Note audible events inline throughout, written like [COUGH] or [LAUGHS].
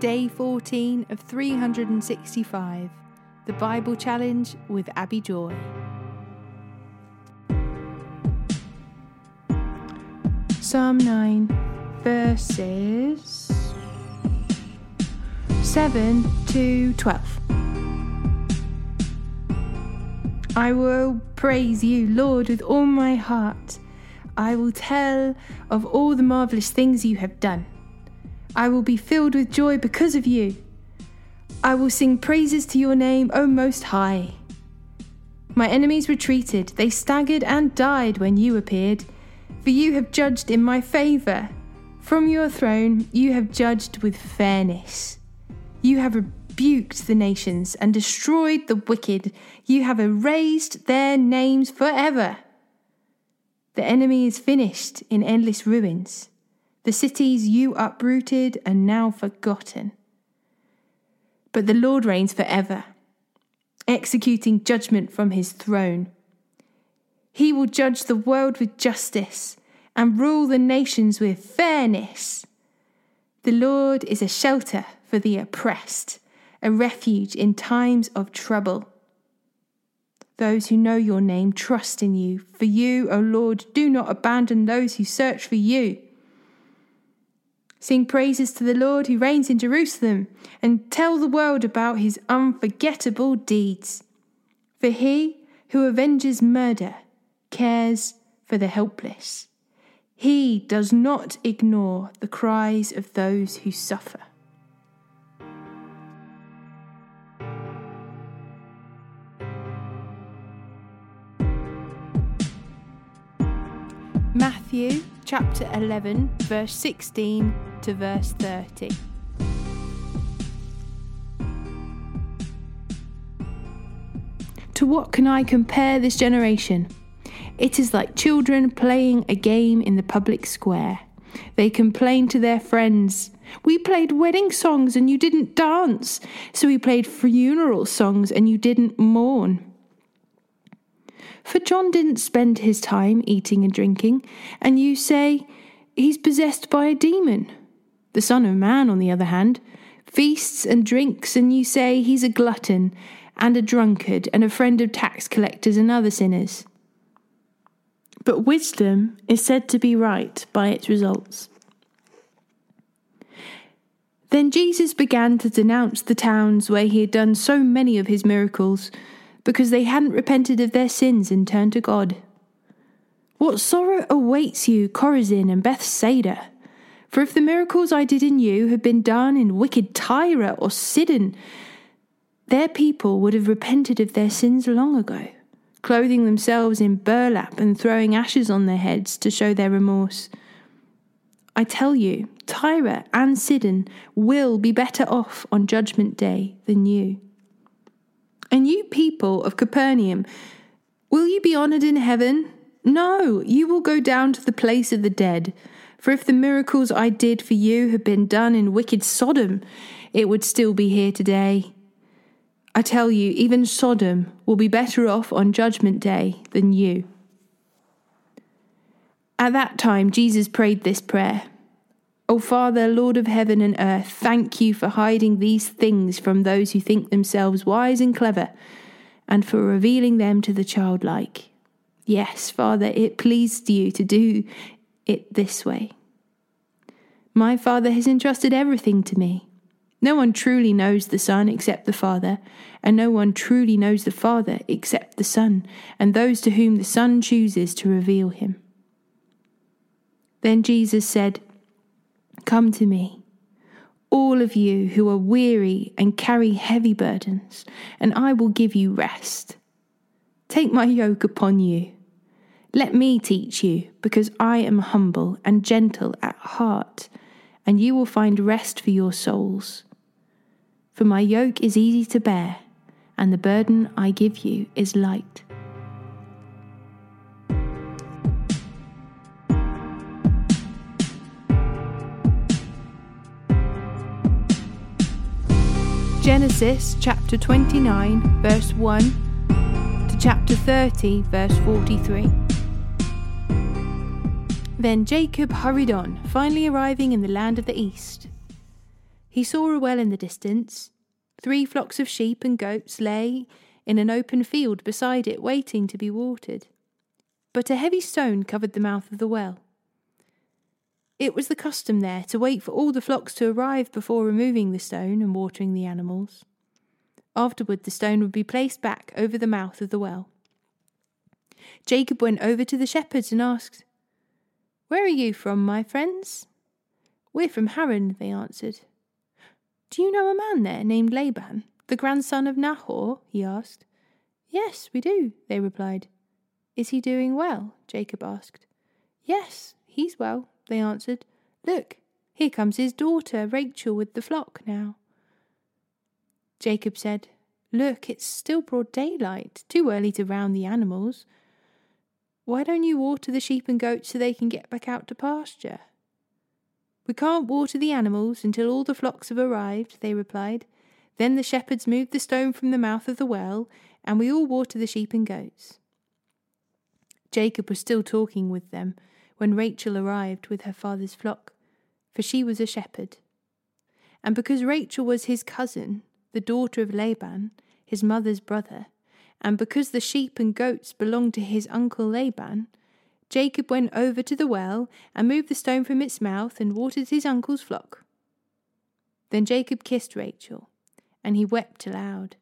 Day 14 of 365, the Bible Challenge with Abi Joy. Psalm 9, verses 7 to 12. I will praise you, Lord, with all my heart. I will tell of all the marvelous things you have done. I will be filled with joy because of you. I will sing praises to your name, O Most High. My enemies retreated, they staggered and died when you appeared, for you have judged in my favour. From your throne, you have judged with fairness. You have rebuked the nations and destroyed the wicked. You have erased their names forever. The enemy is finished in endless ruins. The cities you uprooted are now forgotten. But the Lord reigns forever, executing judgment from his throne. He will judge the world with justice and rule the nations with fairness. The Lord is a shelter for the oppressed, a refuge in times of trouble. Those who know your name trust in you. For you, O Lord, do not abandon those who search for you. Sing praises to the Lord who reigns in Jerusalem, and tell the world about his unforgettable deeds. For he who avenges murder cares for the helpless. He does not ignore the cries of those who suffer. Matthew chapter 11, verse 16 to verse 30. To what can I compare this generation? It is like children playing a game in the public square. They complain to their friends. We played wedding songs and you didn't dance. So we played funeral songs and you didn't mourn. For John didn't spend his time eating and drinking, and you say he's possessed by a demon. The Son of Man, on the other hand, feasts and drinks, and you say he's a glutton and a drunkard and a friend of tax collectors and other sinners. But wisdom is said to be right by its results. Then Jesus began to denounce the towns where he had done so many of his miracles because they hadn't repented of their sins and turned to God. What sorrow awaits you, Chorazin and Bethsaida? For if the miracles I did in you had been done in wicked Tyre or Sidon, their people would have repented of their sins long ago, clothing themselves in burlap and throwing ashes on their heads to show their remorse. I tell you, Tyre and Sidon will be better off on Judgment Day than you. And you people of Capernaum, will you be honoured in heaven? No, you will go down to the place of the dead. For if the miracles I did for you had been done in wicked Sodom, it would still be here today. I tell you, even Sodom will be better off on Judgment Day than you. At that time, Jesus prayed this prayer O Father, Lord of heaven and earth, thank you for hiding these things from those who think themselves wise and clever, and for revealing them to the childlike. Yes, Father, it pleased you to do it this way. My Father has entrusted everything to me. No one truly knows the Son except the Father, and no one truly knows the Father except the Son, and those to whom the Son chooses to reveal him. Then Jesus said, Come to me, all of you who are weary and carry heavy burdens, and I will give you rest. Take my yoke upon you. Let me teach you, because I am humble and gentle at heart, and you will find rest for your souls. For my yoke is easy to bear, and the burden I give you is light. Genesis chapter 29, verse 1 to chapter 30, verse 43. Then Jacob hurried on, finally arriving in the land of the east. He saw a well in the distance. Three flocks of sheep and goats lay in an open field beside it, waiting to be watered. But a heavy stone covered the mouth of the well. It was the custom there to wait for all the flocks to arrive before removing the stone and watering the animals. Afterward, the stone would be placed back over the mouth of the well. Jacob went over to the shepherds and asked, Where are you from, my friends? We're from Haran, they answered. Do you know a man there named Laban, the grandson of Nahor? he asked. Yes, we do, they replied. Is he doing well? Jacob asked. Yes, he's well, they answered. Look, here comes his daughter Rachel with the flock now. Jacob said, Look, it's still broad daylight, too early to round the animals. Why don't you water the sheep and goats so they can get back out to pasture? We can't water the animals until all the flocks have arrived, they replied. Then the shepherds moved the stone from the mouth of the well, and we all water the sheep and goats. Jacob was still talking with them when Rachel arrived with her father's flock, for she was a shepherd. And because Rachel was his cousin, the daughter of Laban, his mother's brother, and because the sheep and goats belonged to his uncle Laban, Jacob went over to the well and moved the stone from its mouth and watered his uncle's flock. Then Jacob kissed Rachel, and he wept aloud.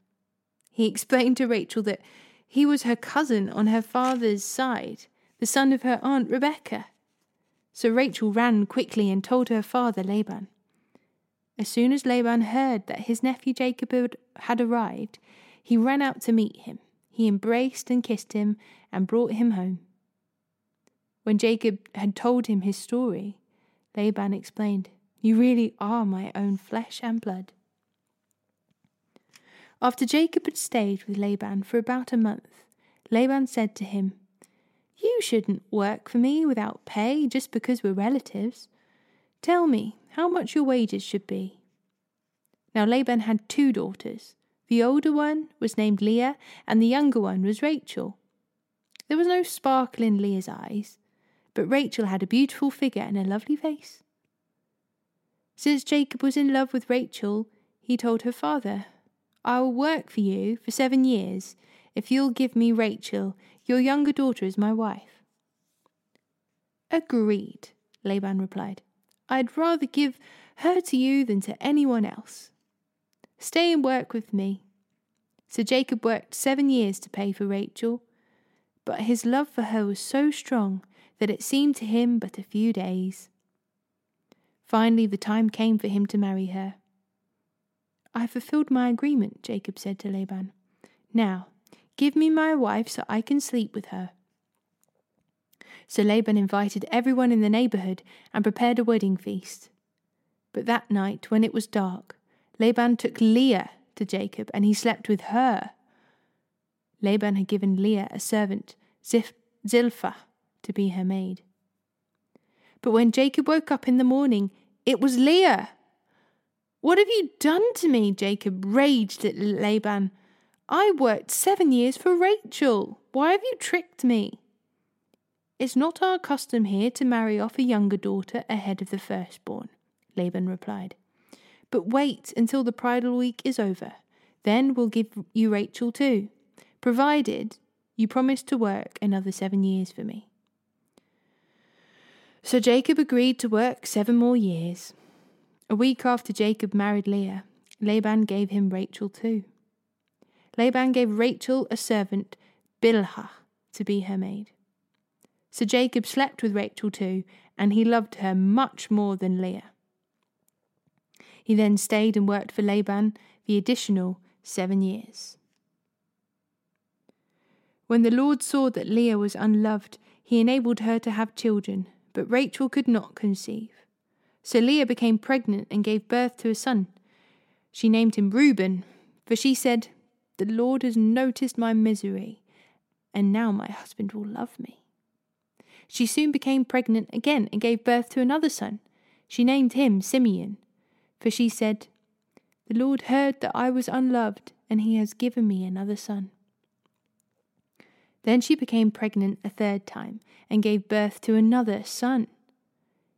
He [LAUGHS] explained to Rachel that he was her cousin on her father's side, the son of her aunt Rebekah. So Rachel ran quickly and told her father Laban. As soon as Laban heard that his nephew Jacob had arrived, he ran out to meet him. He embraced and kissed him and brought him home. When Jacob had told him his story, Laban explained, You really are my own flesh and blood. After Jacob had stayed with Laban for about a month, Laban said to him, You shouldn't work for me without pay just because we're relatives. Tell me how much your wages should be. Now Laban had two daughters. The older one was named Leah, and the younger one was Rachel. There was no sparkle in Leah's eyes, but Rachel had a beautiful figure and a lovely face. Since Jacob was in love with Rachel, he told her father, I will work for you for seven years if you'll give me Rachel, your younger daughter, as my wife. Agreed, Laban replied. I'd rather give her to you than to anyone else. Stay and work with me. So Jacob worked seven years to pay for Rachel, but his love for her was so strong that it seemed to him but a few days. Finally, the time came for him to marry her. I fulfilled my agreement, Jacob said to Laban. Now, give me my wife so I can sleep with her. So Laban invited everyone in the neighborhood and prepared a wedding feast. But that night, when it was dark, Laban took Leah to Jacob, and he slept with her. Laban had given Leah a servant, Zilpah, to be her maid. But when Jacob woke up in the morning, it was Leah. What have you done to me? Jacob raged at Laban. I worked seven years for Rachel. Why have you tricked me? It's not our custom here to marry off a younger daughter ahead of the firstborn, Laban replied. But wait until the bridal week is over. Then we'll give you Rachel too, provided you promise to work another seven years for me. So Jacob agreed to work seven more years. A week after Jacob married Leah, Laban gave him Rachel too. Laban gave Rachel a servant, Bilhah, to be her maid. So Jacob slept with Rachel too, and he loved her much more than Leah. He then stayed and worked for Laban the additional seven years. When the Lord saw that Leah was unloved, he enabled her to have children but Rachel could not conceive. So Leah became pregnant and gave birth to a son. She named him Reuben, for she said, The Lord has noticed my misery, and now my husband will love me. She soon became pregnant again and gave birth to another son. She named him Simeon, for she said, The Lord heard that I was unloved, and he has given me another son. Then she became pregnant a third time and gave birth to another son.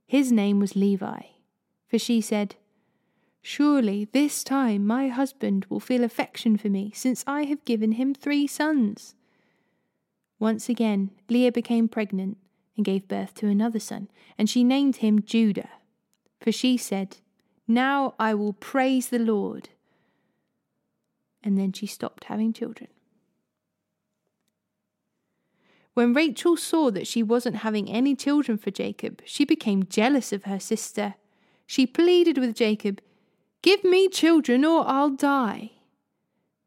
His name was Levi, for she said, Surely this time my husband will feel affection for me, since I have given him three sons. Once again, Leah became pregnant and gave birth to another son, and she named him Judah. For she said, Now I will praise the Lord. And then she stopped having children. When Rachel saw that she wasn't having any children for Jacob, she became jealous of her sister. She pleaded with Jacob, Give me children or I'll die.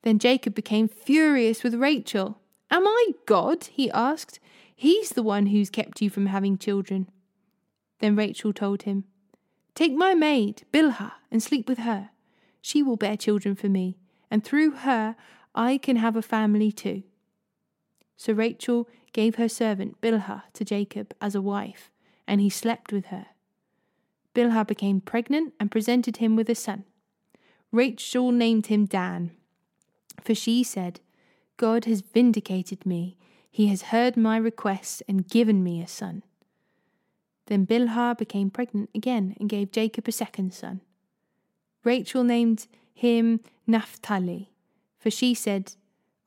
Then Jacob became furious with Rachel. Am I God? he asked. He's the one who's kept you from having children. Then Rachel told him, Take my maid, Bilhah, and sleep with her. She will bear children for me, and through her I can have a family too. So Rachel gave her servant Bilhah to Jacob as a wife, and he slept with her. Bilhah became pregnant and presented him with a son. Rachel named him Dan, for she said, God has vindicated me. He has heard my request and given me a son. Then Bilhah became pregnant again and gave Jacob a second son. Rachel named him Naphtali, for she said,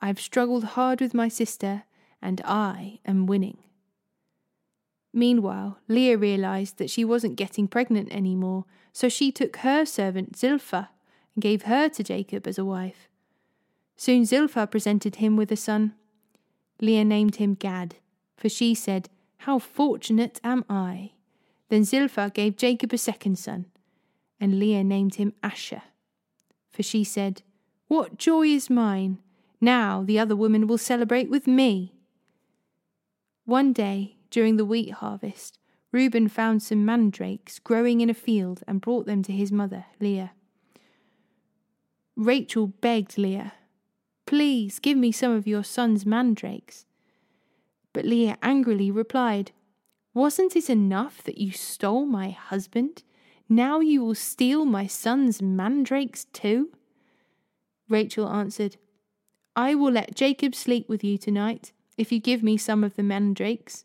I have struggled hard with my sister, and I am winning. Meanwhile, Leah realized that she wasn't getting pregnant anymore, so she took her servant Zilpah and gave her to Jacob as a wife. Soon Zilpah presented him with a son. Leah named him Gad, for she said, How fortunate am I! Then Zilpah gave Jacob a second son, and Leah named him Asher, for she said, What joy is mine! Now the other woman will celebrate with me. One day, during the wheat harvest, Reuben found some mandrakes growing in a field and brought them to his mother, Leah. Rachel begged Leah, Please give me some of your son's mandrakes. But Leah angrily replied, Wasn't it enough that you stole my husband? Now you will steal my son's mandrakes too? Rachel answered, I will let Jacob sleep with you tonight if you give me some of the mandrakes.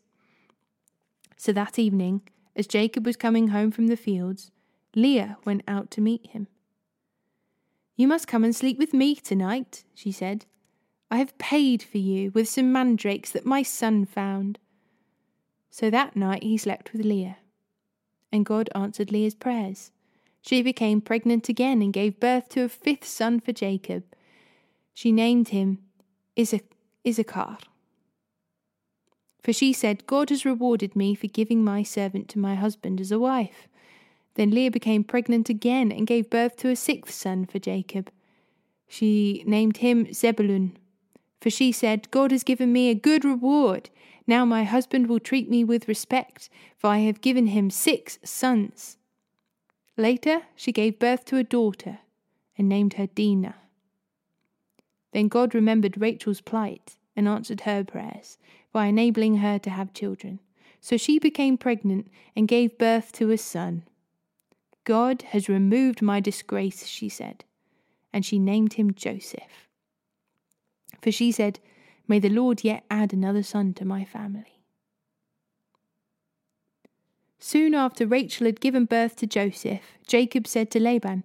So that evening, as Jacob was coming home from the fields, Leah went out to meet him. You must come and sleep with me tonight, she said. I have paid for you with some mandrakes that my son found. So that night he slept with Leah. And God answered Leah's prayers. She became pregnant again and gave birth to a fifth son for Jacob. She named him Issachar for she said, God has rewarded me for giving my servant to my husband as a wife. Then Leah became pregnant again and gave birth to a sixth son for Jacob. She named him Zebulun, for she said, God has given me a good reward. Now my husband will treat me with respect, for I have given him six sons. Later she gave birth to a daughter and named her Dinah. Then God remembered Rachel's plight and answered her prayers by enabling her to have children. So she became pregnant and gave birth to a son. God has removed my disgrace, she said, and she named him Joseph. For she said, May the Lord yet add another son to my family. Soon after Rachel had given birth to Joseph, Jacob said to Laban,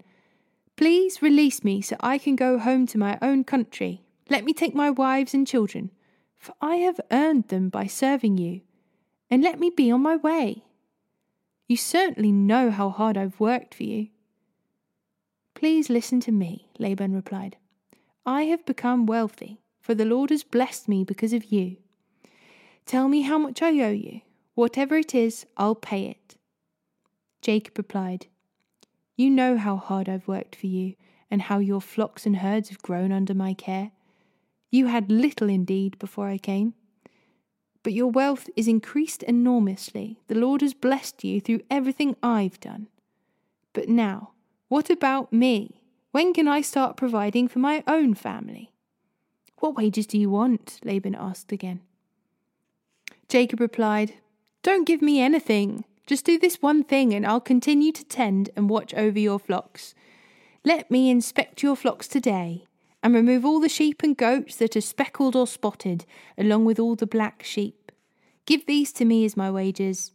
Please release me so I can go home to my own country. Let me take my wives and children, for I have earned them by serving you, and let me be on my way. You certainly know how hard I've worked for you. Please listen to me, Laban replied. I have become wealthy, for the Lord has blessed me because of you. Tell me how much I owe you. Whatever it is, I'll pay it. Jacob replied, You know how hard I've worked for you, and how your flocks and herds have grown under my care. You had little indeed before I came, but your wealth is increased enormously. The Lord has blessed you through everything I've done. But now, what about me? When can I start providing for my own family? What wages do you want? Laban asked again. Jacob replied, Don't give me anything. Just do this one thing, and I'll continue to tend and watch over your flocks. Let me inspect your flocks today and remove all the sheep and goats that are speckled or spotted, along with all the black sheep. Give these to me as my wages.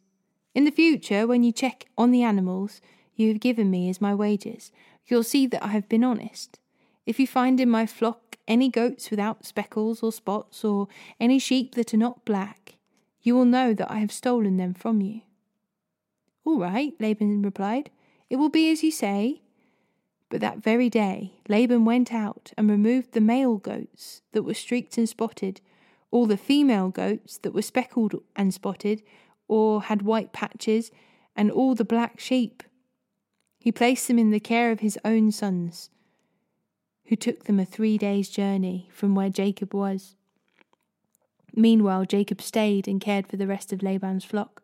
In the future, when you check on the animals you have given me as my wages, you'll see that I have been honest. If you find in my flock any goats without speckles or spots, or any sheep that are not black, you will know that I have stolen them from you. All right, Laban replied. It will be as you say. But that very day Laban went out and removed the male goats that were streaked and spotted, all the female goats that were speckled and spotted, or had white patches, and all the black sheep. He placed them in the care of his own sons, who took them a three days' journey from where Jacob was. Meanwhile, Jacob stayed and cared for the rest of Laban's flock.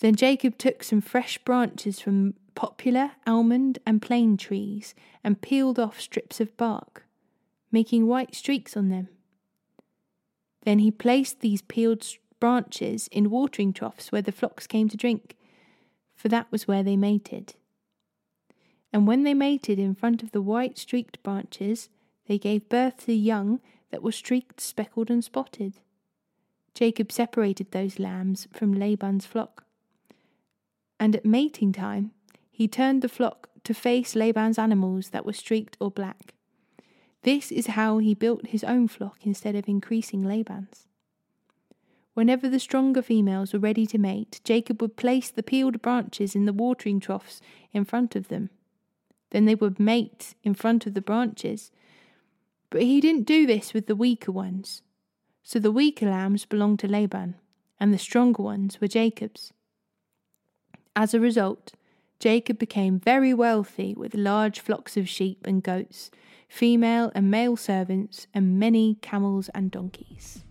Then Jacob took some fresh branches from poplar, almond, and plane trees and peeled off strips of bark, making white streaks on them. Then he placed these peeled branches in watering troughs where the flocks came to drink, for that was where they mated. And when they mated in front of the white streaked branches, they gave birth to young that were streaked, speckled, and spotted. Jacob separated those lambs from Laban's flock. And at mating time, he turned the flock to face Laban's animals that were streaked or black. This is how he built his own flock instead of increasing Laban's. Whenever the stronger females were ready to mate, Jacob would place the peeled branches in the watering troughs in front of them. Then they would mate in front of the branches. But he didn't do this with the weaker ones. So the weaker lambs belonged to Laban, and the stronger ones were Jacob's. As a result, Jacob became very wealthy with large flocks of sheep and goats, female and male servants, and many camels and donkeys.